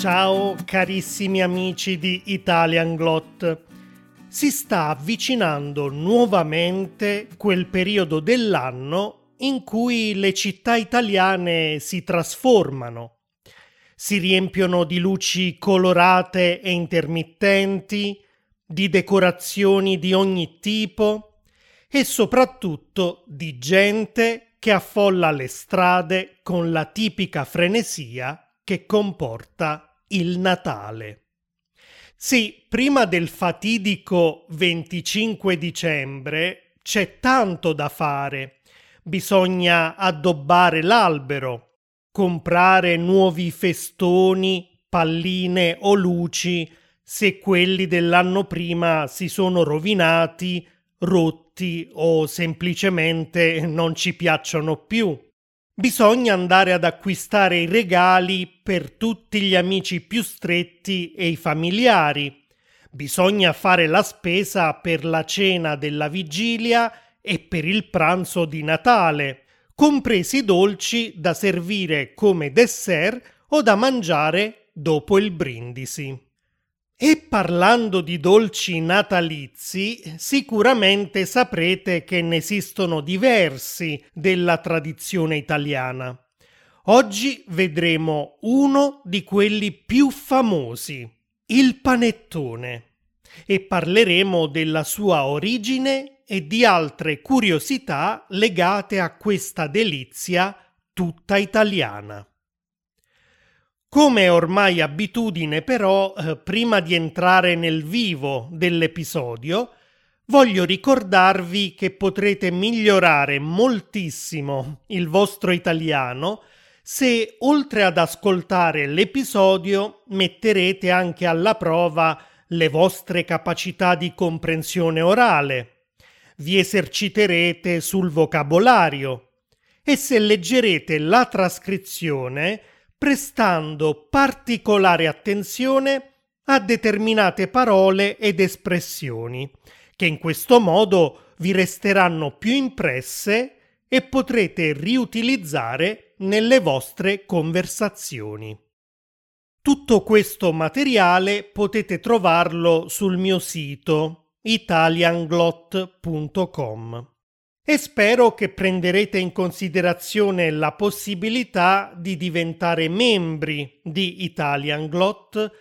Ciao carissimi amici di Italian Glot. Si sta avvicinando nuovamente quel periodo dell'anno in cui le città italiane si trasformano. Si riempiono di luci colorate e intermittenti, di decorazioni di ogni tipo e soprattutto di gente che affolla le strade con la tipica frenesia che comporta il Natale. Sì, prima del fatidico 25 dicembre c'è tanto da fare. Bisogna addobbare l'albero, comprare nuovi festoni, palline o luci se quelli dell'anno prima si sono rovinati, rotti o semplicemente non ci piacciono più. Bisogna andare ad acquistare i regali per tutti gli amici più stretti e i familiari. Bisogna fare la spesa per la cena della vigilia e per il pranzo di Natale, compresi i dolci da servire come dessert o da mangiare dopo il brindisi. E parlando di dolci natalizi, sicuramente saprete che ne esistono diversi della tradizione italiana. Oggi vedremo uno di quelli più famosi, il panettone, e parleremo della sua origine e di altre curiosità legate a questa delizia tutta italiana. Come ormai abitudine però, eh, prima di entrare nel vivo dell'episodio, voglio ricordarvi che potrete migliorare moltissimo il vostro italiano se oltre ad ascoltare l'episodio metterete anche alla prova le vostre capacità di comprensione orale, vi eserciterete sul vocabolario. E se leggerete la trascrizione prestando particolare attenzione a determinate parole ed espressioni, che in questo modo vi resteranno più impresse e potrete riutilizzare nelle vostre conversazioni. Tutto questo materiale potete trovarlo sul mio sito italianglot.com e spero che prenderete in considerazione la possibilità di diventare membri di Italian Glot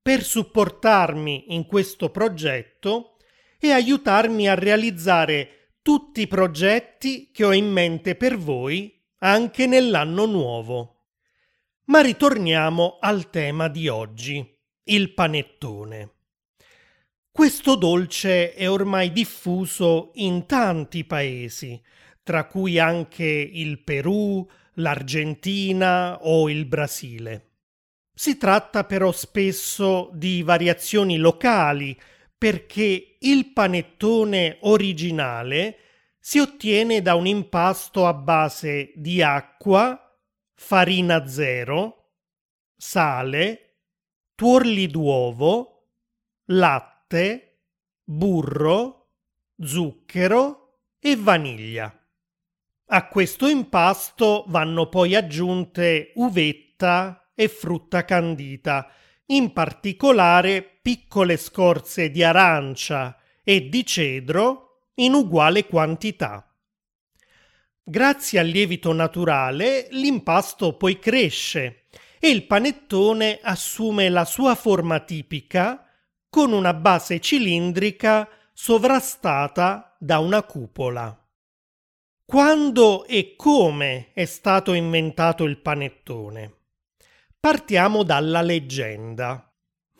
per supportarmi in questo progetto e aiutarmi a realizzare tutti i progetti che ho in mente per voi anche nell'anno nuovo. Ma ritorniamo al tema di oggi, il panettone. Questo dolce è ormai diffuso in tanti paesi, tra cui anche il Perù, l'Argentina o il Brasile. Si tratta però spesso di variazioni locali perché il panettone originale si ottiene da un impasto a base di acqua, farina zero, sale, tuorli d'uovo, latte, latte, burro, zucchero e vaniglia. A questo impasto vanno poi aggiunte uvetta e frutta candita, in particolare piccole scorze di arancia e di cedro in uguale quantità. Grazie al lievito naturale l'impasto poi cresce e il panettone assume la sua forma tipica con una base cilindrica sovrastata da una cupola. Quando e come è stato inventato il panettone? Partiamo dalla leggenda.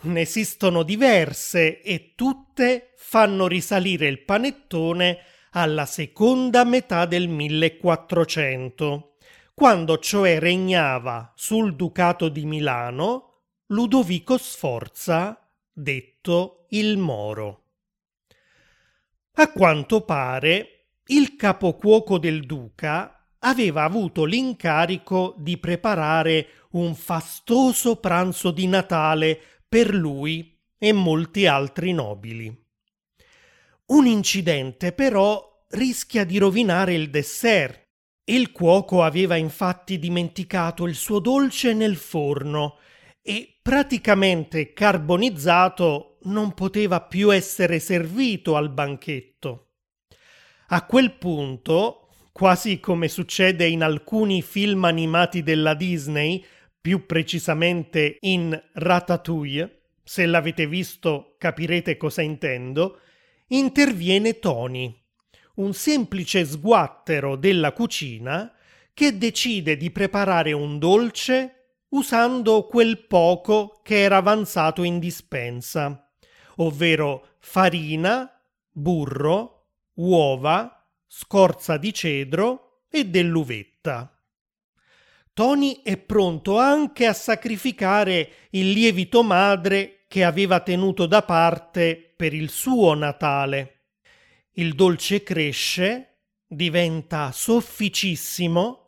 Ne esistono diverse e tutte fanno risalire il panettone alla seconda metà del 1400, quando cioè regnava sul Ducato di Milano Ludovico Sforza detto il Moro. A quanto pare, il capocuoco del duca aveva avuto l'incarico di preparare un fastoso pranzo di Natale per lui e molti altri nobili. Un incidente però rischia di rovinare il dessert. Il cuoco aveva infatti dimenticato il suo dolce nel forno e praticamente carbonizzato non poteva più essere servito al banchetto. A quel punto, quasi come succede in alcuni film animati della Disney, più precisamente in Ratatouille, se l'avete visto capirete cosa intendo, interviene Tony, un semplice sguattero della cucina che decide di preparare un dolce usando quel poco che era avanzato in dispensa, ovvero farina, burro, uova, scorza di cedro e dell'uvetta. Tony è pronto anche a sacrificare il lievito madre che aveva tenuto da parte per il suo Natale. Il dolce cresce, diventa sofficissimo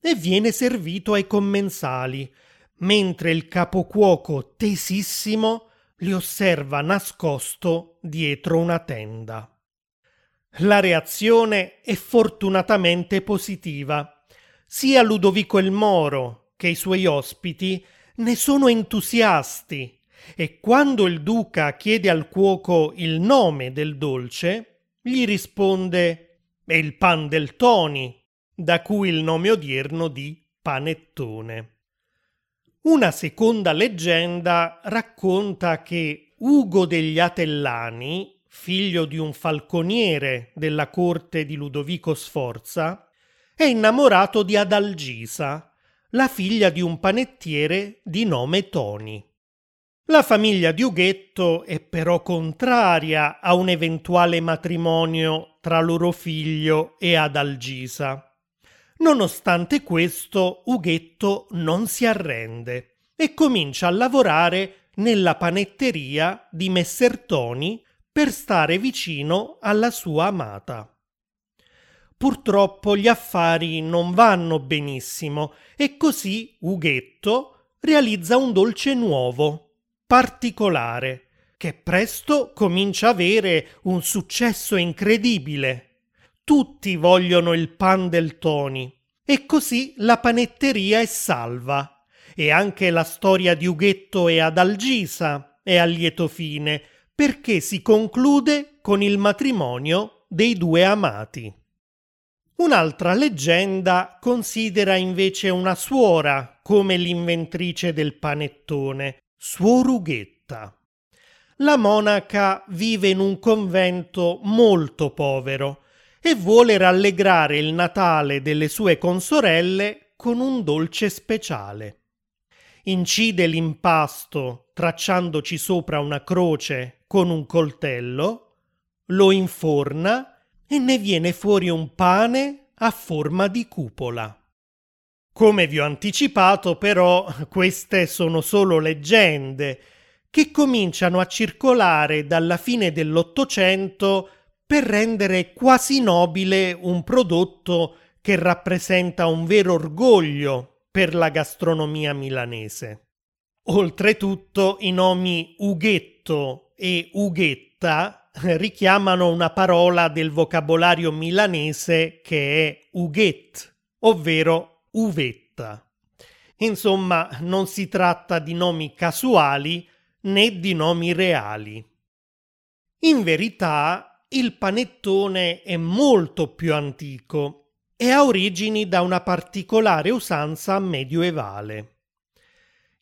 e viene servito ai commensali, mentre il capocuoco tesissimo li osserva nascosto dietro una tenda. La reazione è fortunatamente positiva. Sia Ludovico il Moro che i suoi ospiti ne sono entusiasti e quando il duca chiede al cuoco il nome del dolce, gli risponde è il pan del Toni, da cui il nome odierno di panettone. Una seconda leggenda racconta che Ugo degli Atellani, figlio di un falconiere della corte di Ludovico Sforza, è innamorato di Adalgisa, la figlia di un panettiere di nome Toni. La famiglia di Ughetto è però contraria a un eventuale matrimonio tra loro figlio e Adalgisa. Nonostante questo, Ughetto non si arrende e comincia a lavorare nella panetteria di Messer Toni per stare vicino alla sua amata. Purtroppo gli affari non vanno benissimo e così Ughetto realizza un dolce nuovo, particolare, che presto comincia a avere un successo incredibile tutti vogliono il pan del Toni. E così la panetteria è salva. E anche la storia di Ughetto e Adalgisa è a lieto fine, perché si conclude con il matrimonio dei due amati. Un'altra leggenda considera invece una suora come l'inventrice del panettone, Suor Ughetta. La monaca vive in un convento molto povero e vuole rallegrare il Natale delle sue consorelle con un dolce speciale. Incide l'impasto tracciandoci sopra una croce con un coltello, lo inforna e ne viene fuori un pane a forma di cupola. Come vi ho anticipato, però, queste sono solo leggende che cominciano a circolare dalla fine dell'Ottocento per rendere quasi nobile un prodotto che rappresenta un vero orgoglio per la gastronomia milanese. Oltretutto i nomi Ughetto e Ughetta richiamano una parola del vocabolario milanese che è Ughet, ovvero uvetta. Insomma, non si tratta di nomi casuali né di nomi reali. In verità, il panettone è molto più antico e ha origini da una particolare usanza medioevale.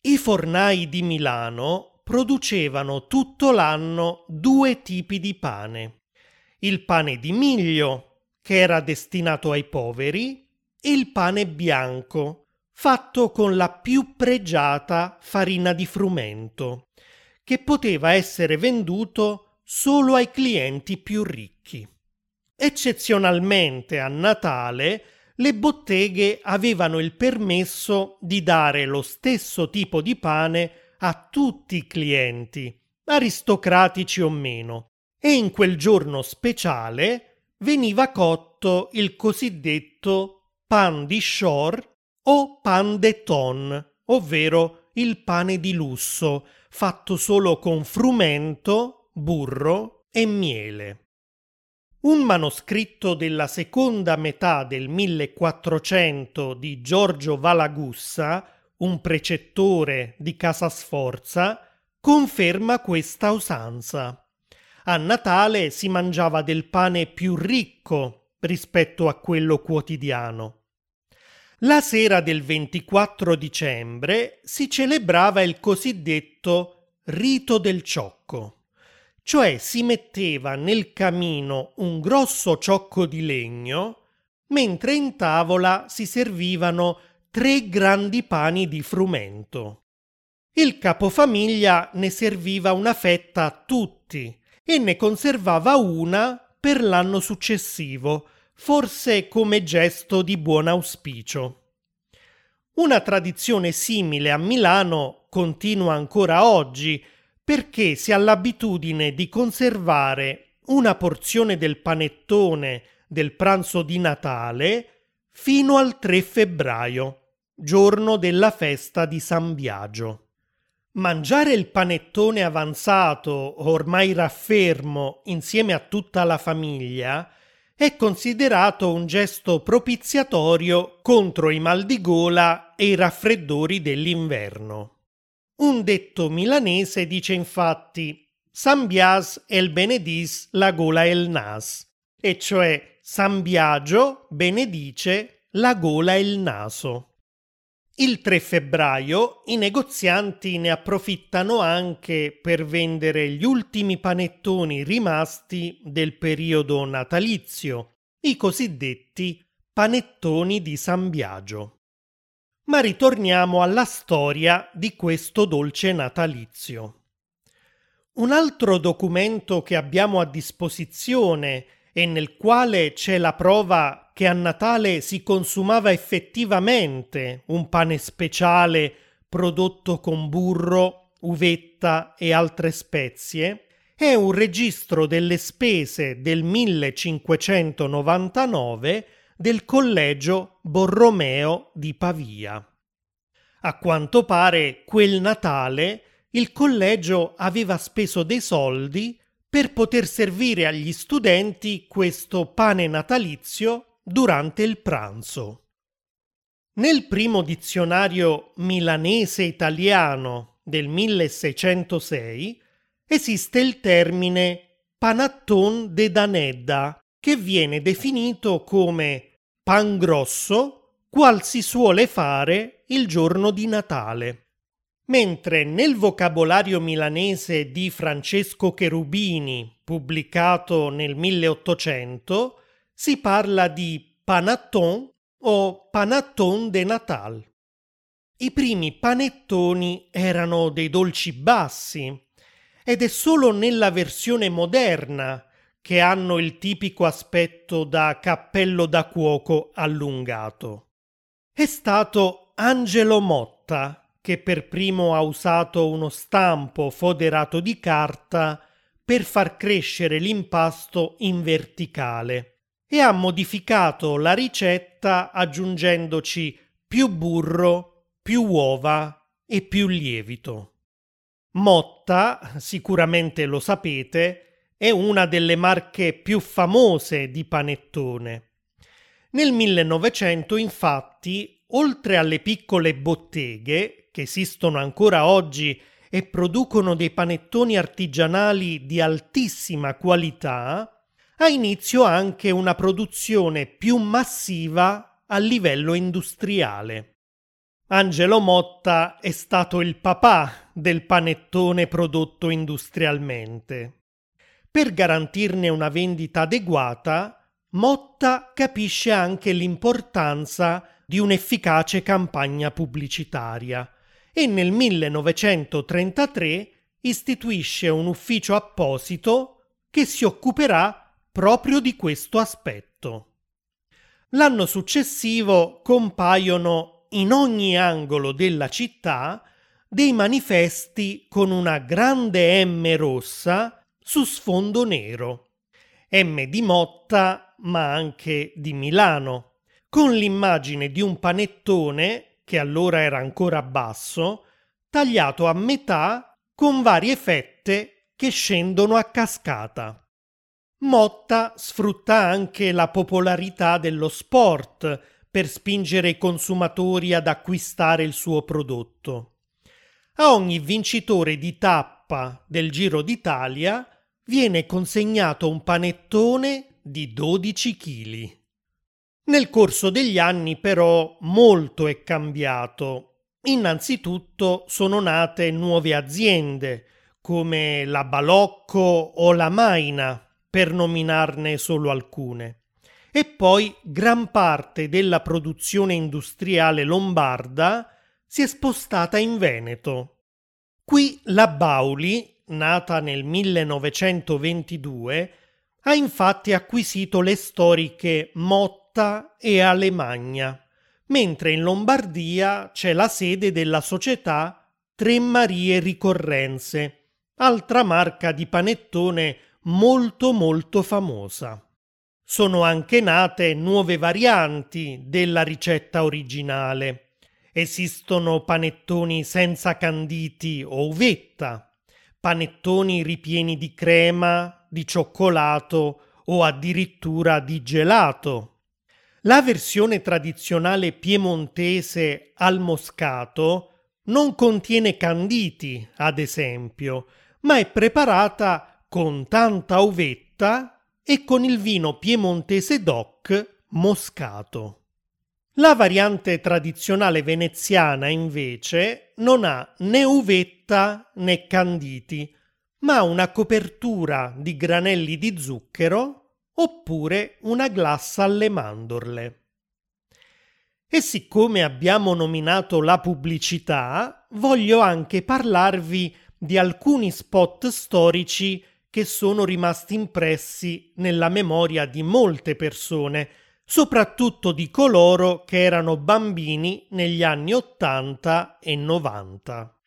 I fornai di Milano producevano tutto l'anno due tipi di pane. Il pane di miglio, che era destinato ai poveri, e il pane bianco, fatto con la più pregiata farina di frumento, che poteva essere venduto solo ai clienti più ricchi. Eccezionalmente a Natale le botteghe avevano il permesso di dare lo stesso tipo di pane a tutti i clienti, aristocratici o meno, e in quel giorno speciale veniva cotto il cosiddetto pan di shore o pan de ton, ovvero il pane di lusso, fatto solo con frumento burro e miele. Un manoscritto della seconda metà del 1400 di Giorgio Valagussa, un precettore di Casa Sforza, conferma questa usanza. A Natale si mangiava del pane più ricco rispetto a quello quotidiano. La sera del 24 dicembre si celebrava il cosiddetto rito del ciocco, cioè si metteva nel camino un grosso ciocco di legno, mentre in tavola si servivano tre grandi pani di frumento. Il capofamiglia ne serviva una fetta a tutti e ne conservava una per l'anno successivo, forse come gesto di buon auspicio. Una tradizione simile a Milano continua ancora oggi perché si ha l'abitudine di conservare una porzione del panettone del pranzo di Natale fino al 3 febbraio, giorno della festa di San Biagio. Mangiare il panettone avanzato, ormai raffermo, insieme a tutta la famiglia, è considerato un gesto propiziatorio contro i mal di gola e i raffreddori dell'inverno. Un detto milanese dice infatti San Bias el benedis la gola el nas, e cioè San Biagio benedice la gola e il naso. Il 3 febbraio i negozianti ne approfittano anche per vendere gli ultimi panettoni rimasti del periodo natalizio, i cosiddetti panettoni di San Biagio. Ma ritorniamo alla storia di questo dolce natalizio. Un altro documento che abbiamo a disposizione e nel quale c'è la prova che a Natale si consumava effettivamente un pane speciale prodotto con burro, uvetta e altre spezie, è un registro delle spese del 1599 del collegio Borromeo di Pavia. A quanto pare quel Natale il collegio aveva speso dei soldi per poter servire agli studenti questo pane natalizio durante il pranzo. Nel primo dizionario milanese-italiano del 1606 esiste il termine panatton de danedda, che viene definito come pan grosso qual si suole fare il giorno di Natale. Mentre nel vocabolario milanese di Francesco Cherubini, pubblicato nel 1800, si parla di panettone o panettone de Natal. I primi panettoni erano dei dolci bassi ed è solo nella versione moderna che hanno il tipico aspetto da cappello da cuoco allungato. È stato Angelo Motta che per primo ha usato uno stampo foderato di carta per far crescere l'impasto in verticale e ha modificato la ricetta aggiungendoci più burro, più uova e più lievito. Motta, sicuramente lo sapete, è una delle marche più famose di panettone. Nel 1900, infatti, oltre alle piccole botteghe, che esistono ancora oggi e producono dei panettoni artigianali di altissima qualità, ha inizio anche una produzione più massiva a livello industriale. Angelo Motta è stato il papà del panettone prodotto industrialmente. Per garantirne una vendita adeguata, Motta capisce anche l'importanza di un'efficace campagna pubblicitaria e nel 1933 istituisce un ufficio apposito che si occuperà proprio di questo aspetto. L'anno successivo compaiono in ogni angolo della città dei manifesti con una grande M rossa su sfondo nero. M di Motta, ma anche di Milano, con l'immagine di un panettone, che allora era ancora basso, tagliato a metà con varie fette che scendono a cascata. Motta sfrutta anche la popolarità dello sport per spingere i consumatori ad acquistare il suo prodotto. A ogni vincitore di tappa del Giro d'Italia viene consegnato un panettone di 12 kg. Nel corso degli anni però molto è cambiato. Innanzitutto sono nate nuove aziende come la Balocco o la Maina, per nominarne solo alcune. E poi gran parte della produzione industriale lombarda si è spostata in Veneto. Qui la Bauli, nata nel 1922, ha infatti acquisito le storiche Motta e Alemagna, mentre in Lombardia c'è la sede della società Tre Marie Ricorrenze, altra marca di panettone molto molto famosa. Sono anche nate nuove varianti della ricetta originale. Esistono panettoni senza canditi o uvetta, panettoni ripieni di crema, di cioccolato o addirittura di gelato. La versione tradizionale piemontese al moscato non contiene canditi, ad esempio, ma è preparata con tanta uvetta e con il vino piemontese DOC moscato. La variante tradizionale veneziana invece non ha né uvetta né canditi, ma una copertura di granelli di zucchero oppure una glassa alle mandorle. E siccome abbiamo nominato la pubblicità, voglio anche parlarvi di alcuni spot storici che sono rimasti impressi nella memoria di molte persone, soprattutto di coloro che erano bambini negli anni 80 e 90.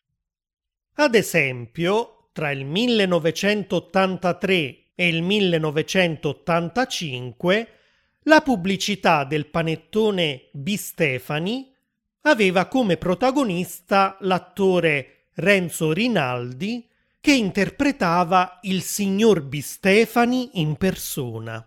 Ad esempio, tra il 1983 e il 1985, la pubblicità del panettone Bistefani aveva come protagonista l'attore Renzo Rinaldi che interpretava il signor Bistefani in persona.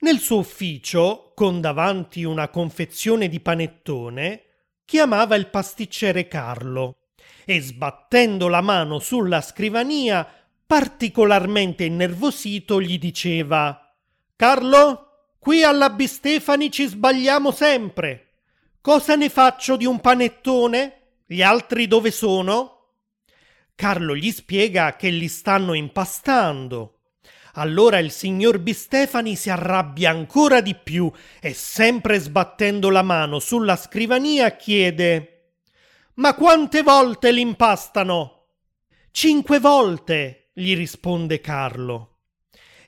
Nel suo ufficio, con davanti una confezione di panettone, chiamava il pasticcere Carlo e sbattendo la mano sulla scrivania, particolarmente innervosito, gli diceva Carlo, qui alla Bistefani ci sbagliamo sempre. Cosa ne faccio di un panettone? Gli altri dove sono? Carlo gli spiega che li stanno impastando. Allora il signor Bistefani si arrabbia ancora di più e sempre sbattendo la mano sulla scrivania chiede Ma quante volte li impastano? Cinque volte, gli risponde Carlo.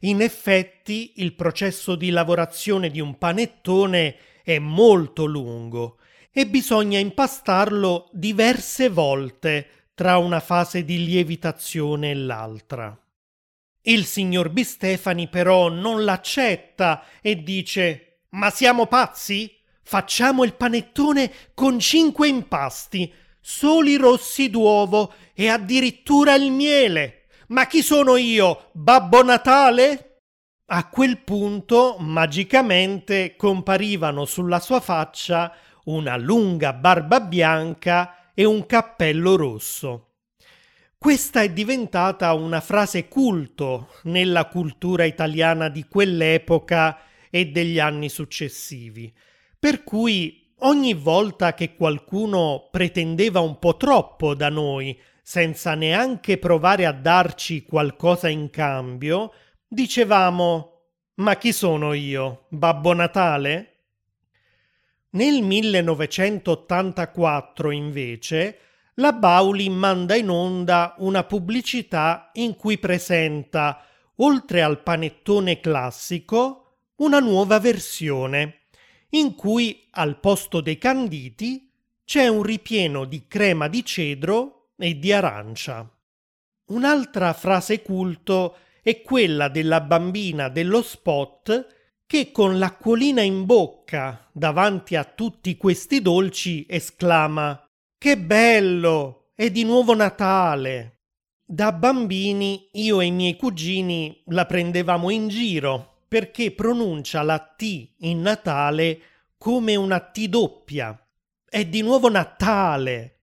In effetti il processo di lavorazione di un panettone è molto lungo e bisogna impastarlo diverse volte tra una fase di lievitazione e l'altra. Il signor Bistefani però non l'accetta e dice Ma siamo pazzi? Facciamo il panettone con cinque impasti, soli rossi d'uovo e addirittura il miele. Ma chi sono io? Babbo Natale? A quel punto, magicamente, comparivano sulla sua faccia una lunga barba bianca e un cappello rosso. Questa è diventata una frase culto nella cultura italiana di quell'epoca e degli anni successivi, per cui ogni volta che qualcuno pretendeva un po' troppo da noi, senza neanche provare a darci qualcosa in cambio, dicevamo Ma chi sono io? Babbo Natale? Nel 1984, invece, la Bauli manda in onda una pubblicità in cui presenta, oltre al panettone classico, una nuova versione, in cui al posto dei canditi c'è un ripieno di crema di cedro e di arancia. Un'altra frase culto è quella della bambina dello spot che con l'acquolina in bocca davanti a tutti questi dolci esclama Che bello! È di nuovo Natale! Da bambini io e i miei cugini la prendevamo in giro perché pronuncia la T in Natale come una T doppia. È di nuovo Natale.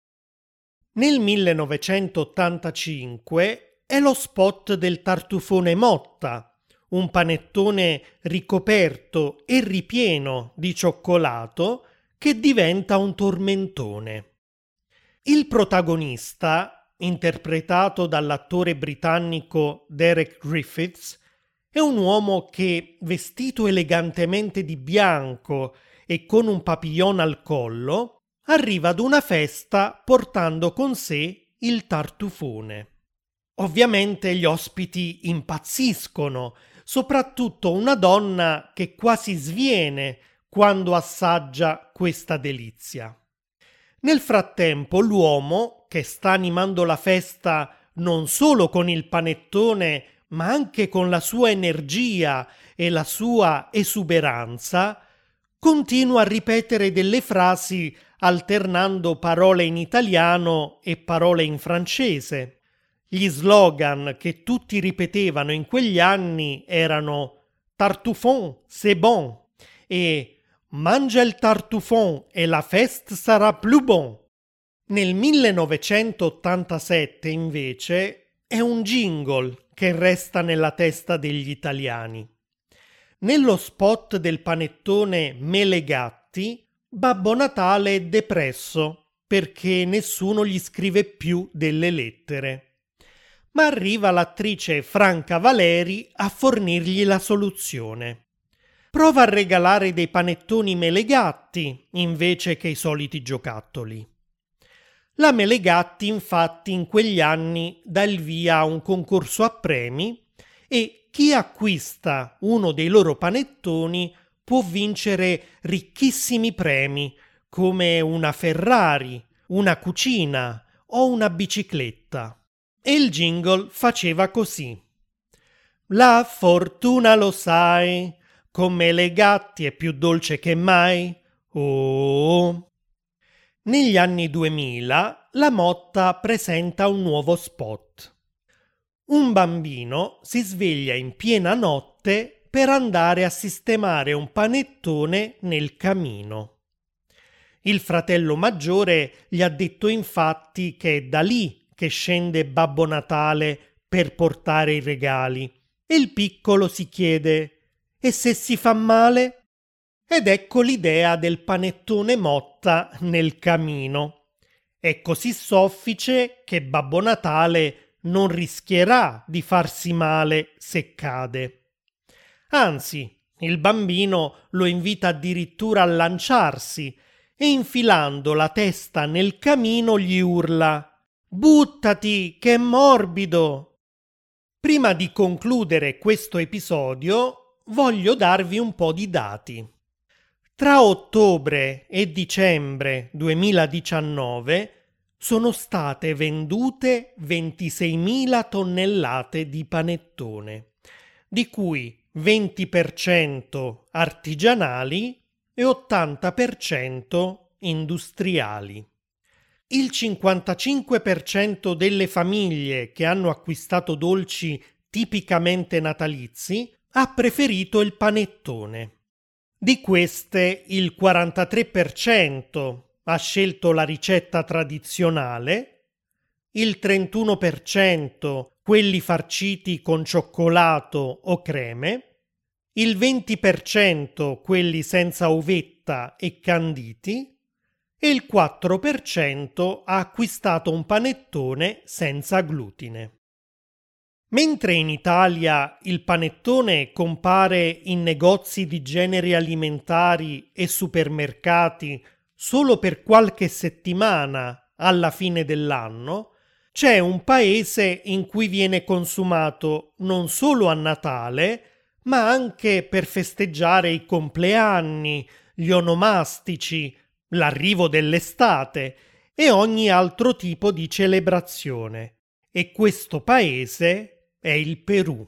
Nel 1985 è lo spot del tartufone Motta, un panettone ricoperto e ripieno di cioccolato che diventa un tormentone. Il protagonista, interpretato dall'attore britannico Derek Griffiths, è un uomo che, vestito elegantemente di bianco e con un papillon al collo, arriva ad una festa portando con sé il tartufone. Ovviamente gli ospiti impazziscono, soprattutto una donna che quasi sviene quando assaggia questa delizia. Nel frattempo l'uomo, che sta animando la festa non solo con il panettone, ma anche con la sua energia e la sua esuberanza, continua a ripetere delle frasi alternando parole in italiano e parole in francese. Gli slogan che tutti ripetevano in quegli anni erano Tartufon, c'est bon e Mangia il tartufon e la feste sarà più bon. Nel 1987 invece è un jingle che resta nella testa degli italiani. Nello spot del panettone Mele Gatti, Babbo Natale è depresso perché nessuno gli scrive più delle lettere. Ma arriva l'attrice Franca Valeri a fornirgli la soluzione. Prova a regalare dei panettoni melegatti invece che i soliti giocattoli. La Melegatti infatti in quegli anni dà il via a un concorso a premi e chi acquista uno dei loro panettoni può vincere ricchissimi premi come una Ferrari, una cucina o una bicicletta. E il jingle faceva così. La fortuna lo sai, come le gatti è più dolce che mai. Oh. Negli anni 2000 la Motta presenta un nuovo spot. Un bambino si sveglia in piena notte per andare a sistemare un panettone nel camino. Il fratello maggiore gli ha detto infatti che è da lì che scende Babbo Natale per portare i regali e il piccolo si chiede e se si fa male? Ed ecco l'idea del panettone motta nel camino. È così soffice che Babbo Natale non rischierà di farsi male se cade. Anzi, il bambino lo invita addirittura a lanciarsi e infilando la testa nel camino gli urla Buttati, che è morbido! Prima di concludere questo episodio voglio darvi un po' di dati. Tra ottobre e dicembre 2019 sono state vendute 26.000 tonnellate di panettone, di cui 20% artigianali e 80% industriali. Il 55% delle famiglie che hanno acquistato dolci tipicamente natalizi ha preferito il panettone. Di queste il 43% ha scelto la ricetta tradizionale, il 31% quelli farciti con cioccolato o creme, il 20% quelli senza uvetta e canditi e il 4% ha acquistato un panettone senza glutine. Mentre in Italia il panettone compare in negozi di generi alimentari e supermercati solo per qualche settimana alla fine dell'anno, c'è un paese in cui viene consumato non solo a Natale, ma anche per festeggiare i compleanni, gli onomastici, l'arrivo dell'estate e ogni altro tipo di celebrazione. E questo paese è il Perù.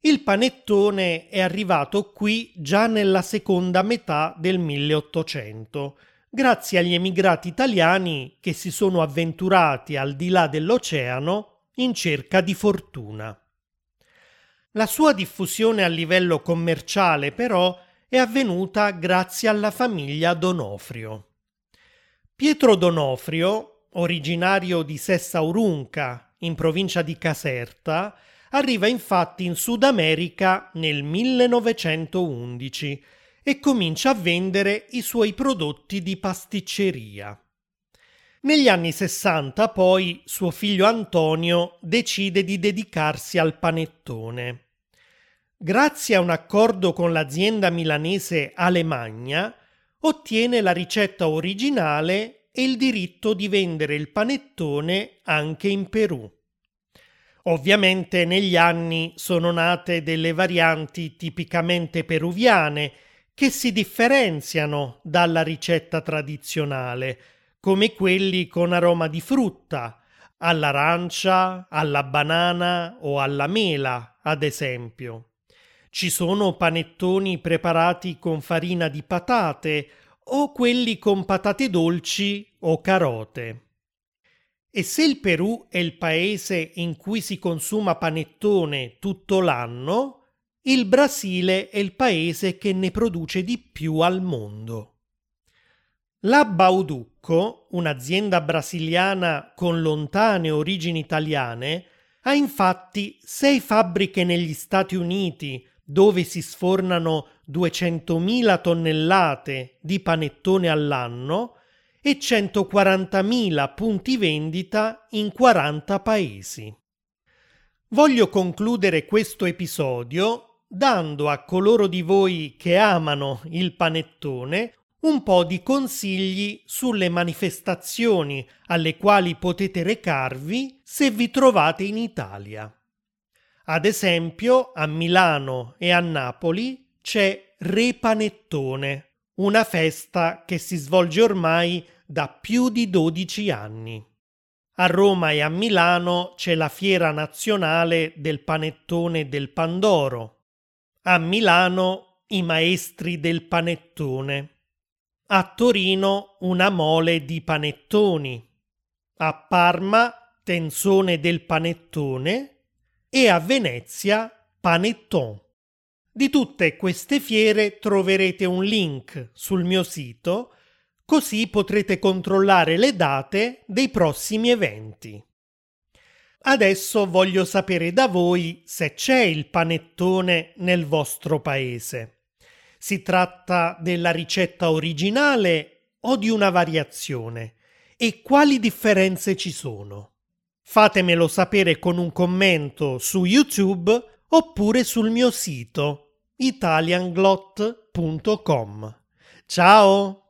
Il panettone è arrivato qui già nella seconda metà del 1800, grazie agli emigrati italiani che si sono avventurati al di là dell'oceano in cerca di fortuna. La sua diffusione a livello commerciale, però, è avvenuta grazie alla famiglia Donofrio. Pietro Donofrio, originario di Sessaurunca, in provincia di Caserta, arriva infatti in Sud America nel 1911 e comincia a vendere i suoi prodotti di pasticceria. Negli anni 60 poi suo figlio Antonio decide di dedicarsi al panettone. Grazie a un accordo con l'azienda milanese Alemagna, ottiene la ricetta originale e il diritto di vendere il panettone anche in Perù. Ovviamente negli anni sono nate delle varianti tipicamente peruviane che si differenziano dalla ricetta tradizionale, come quelli con aroma di frutta, all'arancia, alla banana o alla mela, ad esempio. Ci sono panettoni preparati con farina di patate o quelli con patate dolci o carote. E se il Perù è il paese in cui si consuma panettone tutto l'anno, il Brasile è il paese che ne produce di più al mondo. La Bauducco, un'azienda brasiliana con lontane origini italiane, ha infatti sei fabbriche negli Stati Uniti dove si sfornano 200.000 tonnellate di panettone all'anno e 140.000 punti vendita in 40 paesi. Voglio concludere questo episodio dando a coloro di voi che amano il panettone un po' di consigli sulle manifestazioni alle quali potete recarvi se vi trovate in Italia. Ad esempio, a Milano e a Napoli c'è Re Panettone, una festa che si svolge ormai da più di 12 anni. A Roma e a Milano c'è la fiera nazionale del panettone del Pandoro. A Milano i maestri del panettone. A Torino una mole di panettoni. A Parma tensone del panettone e a Venezia Panetton. Di tutte queste fiere troverete un link sul mio sito così potrete controllare le date dei prossimi eventi. Adesso voglio sapere da voi se c'è il panettone nel vostro paese. Si tratta della ricetta originale o di una variazione? E quali differenze ci sono? Fatemelo sapere con un commento su YouTube oppure sul mio sito italianglot.com. Ciao!